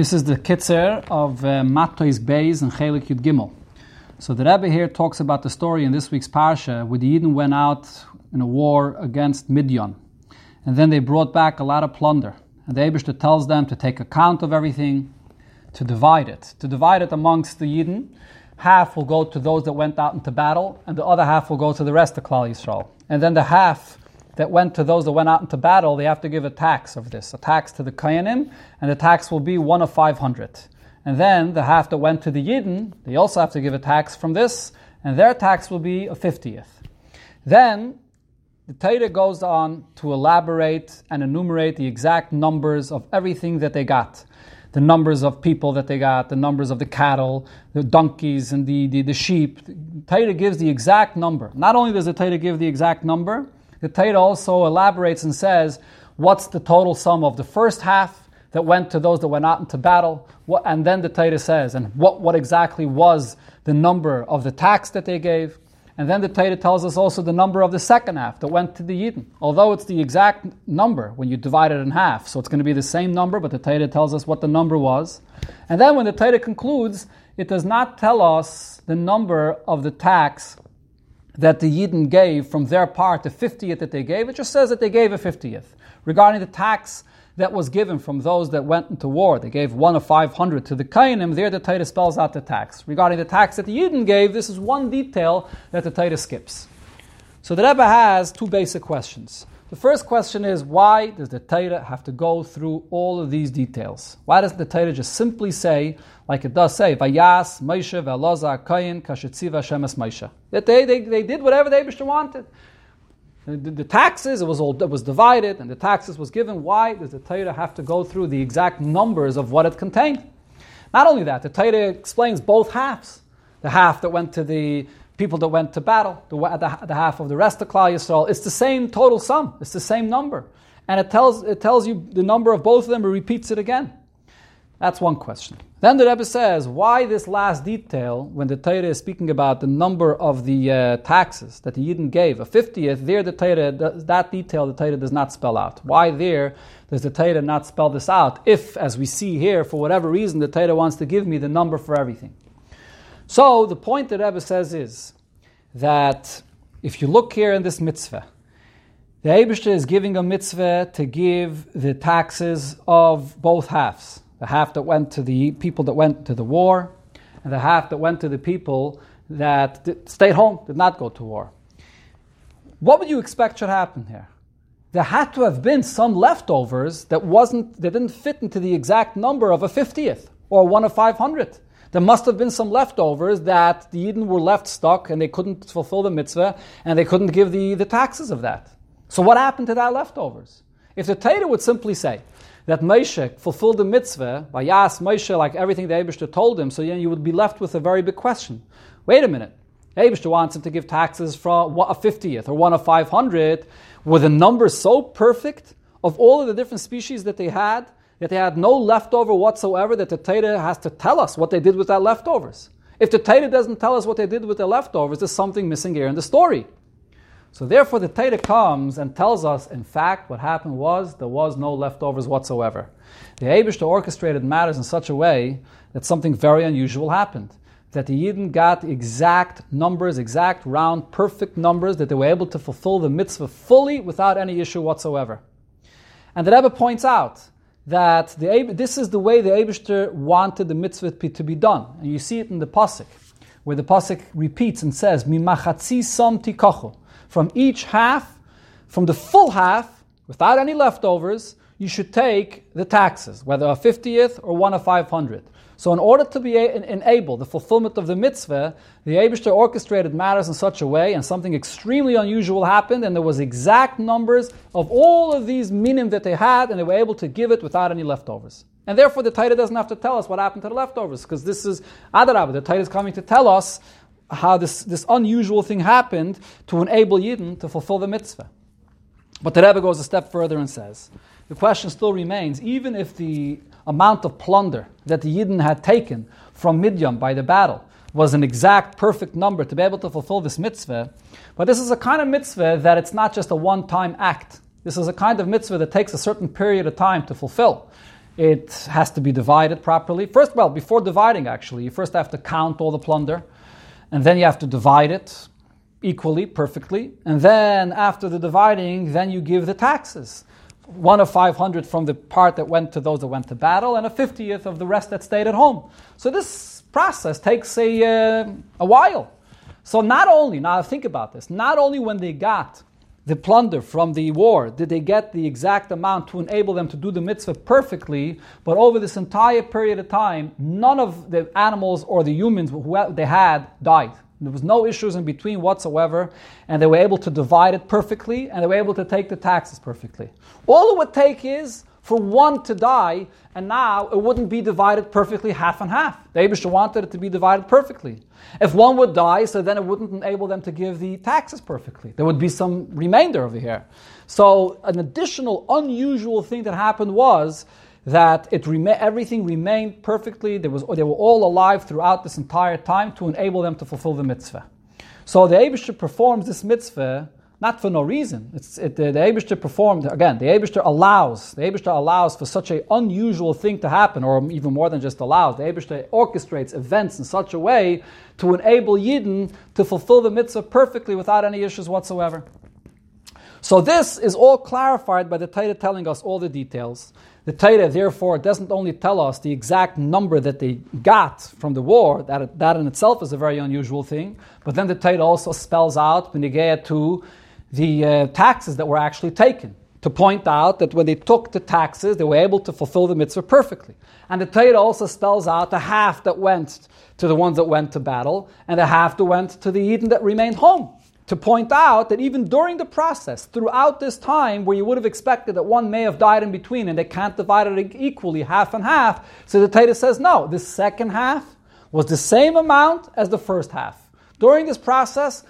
This is the Kitzer of uh, Matois Beis and Chelik Yud Gimel. So the Rebbe here talks about the story in this week's Parsha where the Yidden went out in a war against Midian. And then they brought back a lot of plunder. And the Abishter tells them to take account of everything, to divide it. To divide it amongst the Yidden. Half will go to those that went out into battle, and the other half will go to the rest of Klal Yisrael. And then the half that went to those that went out into battle, they have to give a tax of this, a tax to the Kayanim, and the tax will be one of 500. And then the half that went to the Yidden, they also have to give a tax from this, and their tax will be a 50th. Then the Torah goes on to elaborate and enumerate the exact numbers of everything that they got. The numbers of people that they got, the numbers of the cattle, the donkeys, and the, the, the sheep. The Torah gives the exact number. Not only does the Torah give the exact number, the Torah also elaborates and says, what's the total sum of the first half that went to those that went out into battle? What, and then the Torah says, and what, what exactly was the number of the tax that they gave? And then the Torah tells us also the number of the second half that went to the Yidden. Although it's the exact number when you divide it in half, so it's going to be the same number, but the Torah tells us what the number was. And then when the Torah concludes, it does not tell us the number of the tax that the Yidden gave from their part, the 50th that they gave. It just says that they gave a 50th. Regarding the tax that was given from those that went into war, they gave one of 500 to the Kainim, there the Torah spells out the tax. Regarding the tax that the Yidden gave, this is one detail that the Torah skips. So the Rebbe has two basic questions. The first question is why does the Torah have to go through all of these details? Why doesn't the Torah just simply say, like it does say, Vayas, Moshe, Ve'alazar, Kayin, Kashetziva, Shemes, Moshe? That they, they, they did whatever the Abishter wanted. The, the, the, taxes, it was all it was divided, and the taxes was given. Why does the Torah have to go through the exact numbers of what it contained? Not only that, the Torah explains both halves. The half that went to the people that went to battle, the, the, the half of the rest of Klal Yisrael, it's the same total sum. It's the same number. And it tells, it tells you the number of both of them, it repeats it again. That's one question. Then the Rebbe says, why this last detail when the Torah is speaking about the number of the uh, taxes that the Yidden gave, a 50th, there the Torah, that detail the Torah does not spell out. Why there does the Torah not spell this out? If, as we see here, for whatever reason, the Torah wants to give me the number for everything. So the point that Rebbe says is that if you look here in this mitzvah, the Abishter is giving a mitzvah to give the taxes of both halves. The half that went to the people that went to the war, and the half that went to the people that stayed home, did not go to war. What would you expect should happen here? There had to have been some leftovers that wasn't that didn't fit into the exact number of a 50th or one of 500. There must have been some leftovers that the Yidden were left stuck and they couldn't fulfill the mitzvah and they couldn't give the, the taxes of that. So what happened to that leftovers? If the Torah would simply say that Moshe fulfilled the mitzvah by Yas Moshe like everything the Abishter told him, so you would be left with a very big question. Wait a minute. Abishter wants him to give taxes from a 50th or one of 500. Were the numbers so perfect of all of the different species that they had that they had no leftover whatsoever, that the Torah has to tell us what they did with that leftovers. If the Torah doesn't tell us what they did with the leftovers, there's something missing here in the story. So therefore, the Torah comes and tells us, in fact, what happened was there was no leftovers whatsoever. The Abishter orchestrated matters in such a way that something very unusual happened. That the Yidden got exact numbers, exact round, perfect numbers, that they were able to fulfill the mitzvah fully without any issue whatsoever. And the Rebbe points out that the, this is the way the Abishter wanted the mitzvah to be done. And you see it in the Pasuk, where the Pasuk repeats and says, Mimachatzi som tikochu. From each half, from the full half, without any leftovers, you should take the taxes, whether a 50th or one of 500. So, in order to be enable the fulfillment of the mitzvah, the Abishter orchestrated matters in such a way, and something extremely unusual happened, and there was exact numbers of all of these minim that they had, and they were able to give it without any leftovers. And therefore, the Torah doesn't have to tell us what happened to the leftovers, because this is Adarab. The Torah is coming to tell us how this, this unusual thing happened to enable Yidden to fulfill the mitzvah. But the Rebbe goes a step further and says, the question still remains, even if the amount of plunder that the Yidden had taken from Midian by the battle was an exact perfect number to be able to fulfill this mitzvah. But this is a kind of mitzvah that it's not just a one time act. This is a kind of mitzvah that takes a certain period of time to fulfill. it has to be divided properly. First, well, before dividing, actually, you first have to count all the plunder, and then you have to divide it equally, perfectly, and then after the dividing, then you give the taxes. One of 500 from the part that went to those that went to battle, and a 50th of the rest that stayed at home. So this process takes a, uh, a while. So not only, now think about this, not only when they got the plunder from the war, did they get the exact amount to enable them to do the mitzvah perfectly, but over this entire period of time, none of the animals or the humans who they had died. There was no issues in between whatsoever, and they were able to divide it perfectly, and they were able to take the taxes perfectly. All it would take is for one to die, and now it wouldn't be divided perfectly half and half. The Abisha wanted it to be divided perfectly. If one would die, so then it wouldn't enable them to give the taxes perfectly. There would be some remainder over here. So an additional unusual thing that happened was that it rema- everything remained perfectly. There was, they were all alive throughout this entire time to enable them to fulfill the mitzvah. So the Abisha performs this mitzvah not for no reason. It's, it, the, the Abishter performed, again, the Abishter allows, the Abishter allows for such an unusual thing to happen, or even more than just allows. The Abishter orchestrates events in such a way to enable Yidden to fulfill the mitzvah perfectly without any issues whatsoever. So this is all clarified by the Torah telling us all the details. The Torah, therefore, doesn't only tell us the exact number that they got from the war, that, that in itself is a very unusual thing, but then the Torah also spells out, to the uh, taxes that were actually taken to point out that when they took the taxes, they were able to fulfill the mitzvah perfectly. And the Torah also spells out the half that went to the ones that went to battle, and the half that went to the Yidden that remained home. To point out that even during the process, throughout this time where you would have expected that one may have died in between and they can't divide it equally, half and half, so the Torah says no, the second half was the same amount as the first half. During this process,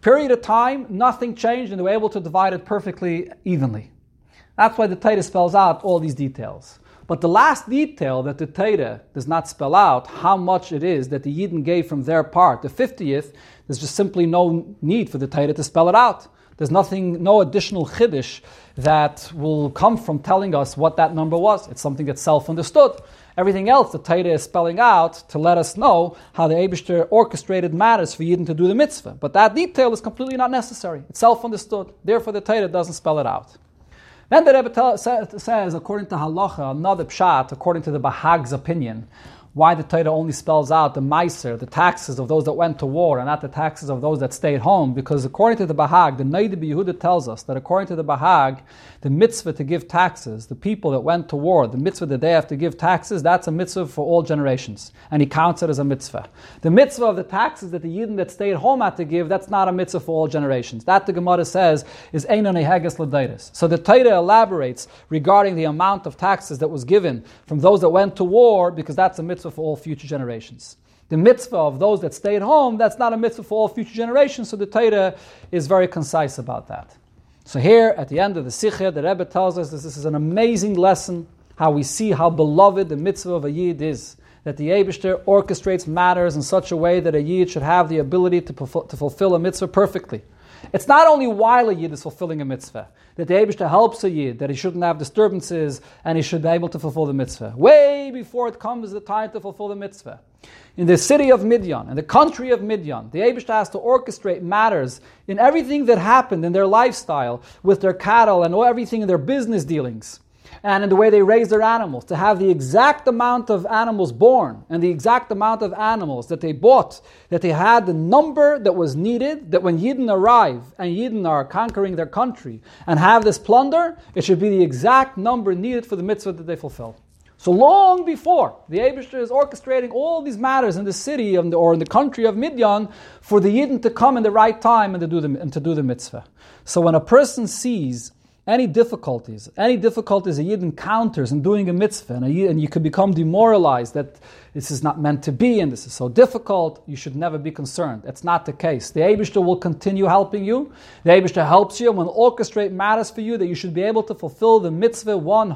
period of time, nothing changed, and they were able to divide it perfectly evenly. That's why the Torah spells out all these details. But the last detail that the Torah does not spell out how much it is that the Yidden gave from their part, the 50th, there's just simply no need for the Torah to spell it out. There's nothing, no additional chiddush that will come from telling us what that number was. It's something that's self understood. Everything else the Torah is spelling out to let us know how the Abishter orchestrated matters for Yidden to do the mitzvah. But that detail is completely not necessary. It's self understood. Therefore, the Torah doesn't spell it out. Then the Rebbe tell, says, according to Halacha, another pshat, according to the Bahag's opinion, why the Torah only spells out the meiser, the taxes of those that went to war, and not the taxes of those that stayed home. Because according to the Bahag, the Noda B'Yehuda tells us that according to the Bahag, the mitzvah to give taxes, the people that went to war, the mitzvah that they have to give taxes, that's a mitzvah for all generations, and he counts it as a mitzvah. The mitzvah of the taxes that the Yidden that stayed home had to give, that's not a mitzvah for all generations. That the Gemara says is Einon Eheges Ladaitis. So the Torah elaborates regarding the amount of taxes that was given from those that went to war, because that's a mitzvah mitzvah for all future generations. The mitzvah of those that stay at home, that's not a mitzvah for all future generations, so the Torah is very concise about that. So here, at the end of the Sicha, the Rebbe tells us that this is an amazing lesson, how we see how beloved the mitzvah of a Yid is. That the Abishter orchestrates matters in such a way that a Yid should have the ability to, to fulfill a mitzvah perfectly. It's not only while a Yid is fulfilling a mitzvah, that the Abishter helps a Yid, that he shouldn't have disturbances and he should be able to fulfill the mitzvah. Way before it comes the time to fulfill the mitzvah. In the city of Midian, in the country of Midian, the Abishter has to orchestrate matters in everything that happened in their lifestyle with their cattle and everything in their business dealings and in the way they raise their animals, to have the exact amount of animals born and the exact amount of animals that they bought, that they had the number that was needed, that when Yidden arrive and Yidden are conquering their country and have this plunder, it should be the exact number needed for the mitzvah that they fulfill. So long before the Abishter is orchestrating all these matters in the city or in the country of Midian for the Yidden to come in the right time and to do the, and to do the mitzvah. So when a person sees any difficulties, any difficulties a Yid encounters in doing a mitzvah, and, a Yid, and you could become demoralized that this is not meant to be and this is so difficult, you should never be concerned. It's not the case. The Abishter will continue helping you. The Abishter helps you and will orchestrate matters for you that you should be able to fulfill the mitzvah 100%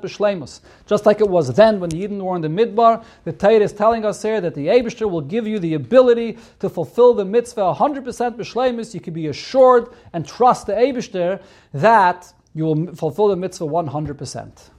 b'shlemus. Just like it was then when the Yidden were in the Midbar, the Torah is telling us here that the Abishter will give you the ability to fulfill the mitzvah 100% b'shlemus. You can be assured and trust the Abishter that you will fulfill the mitzvah 100%.